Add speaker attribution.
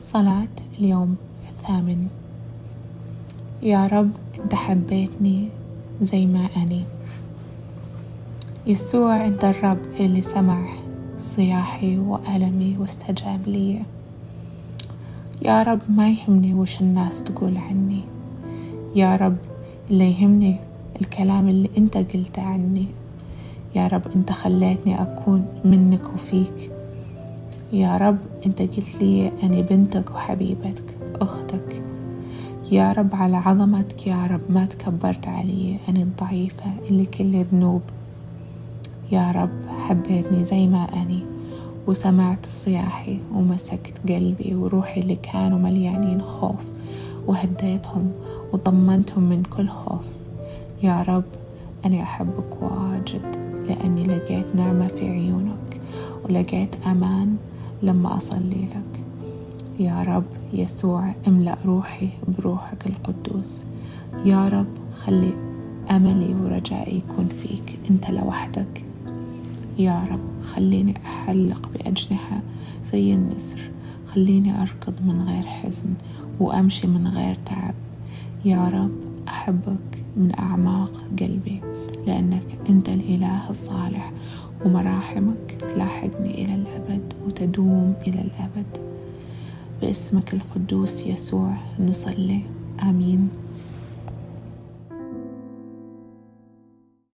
Speaker 1: صلاة اليوم الثامن. يا رب أنت حبيتني زي ما أني يسوع أنت الرب اللي سمع صياحي وألمي واستجاب لي. يا رب ما يهمني وش الناس تقول عني. يا رب اللي يهمني الكلام اللي أنت قلته عني. يا رب أنت خليتني أكون منك وفيك. يا رب أنت قلت لي أني بنتك وحبيبتك أختك. يا رب على عظمتك يا رب ما تكبرت علي أني الضعيفة اللي كل ذنوب يا رب حبيتني زي ما أني وسمعت صياحي ومسكت قلبي وروحي اللي كانوا مليانين خوف وهديتهم وطمنتهم من كل خوف. يا رب أنا أحبك واجد لأني لقيت نعمة في عيونك ولقيت أمان لما أصلي لك. يا رب يسوع املأ روحي بروحك القدوس. يا رب خلي أملي ورجائي يكون فيك أنت لوحدك. يا رب خليني أحلق بأجنحة زي النسر. خليني أركض من غير حزن وأمشي من غير تعب. يا رب أحبك من أعماق قلبي. لأنك أنت الإله الصالح ومراحمك تلاحقني إلى الأبد وتدوم إلى الأبد. باسمك القدوس يسوع نصلي. آمين.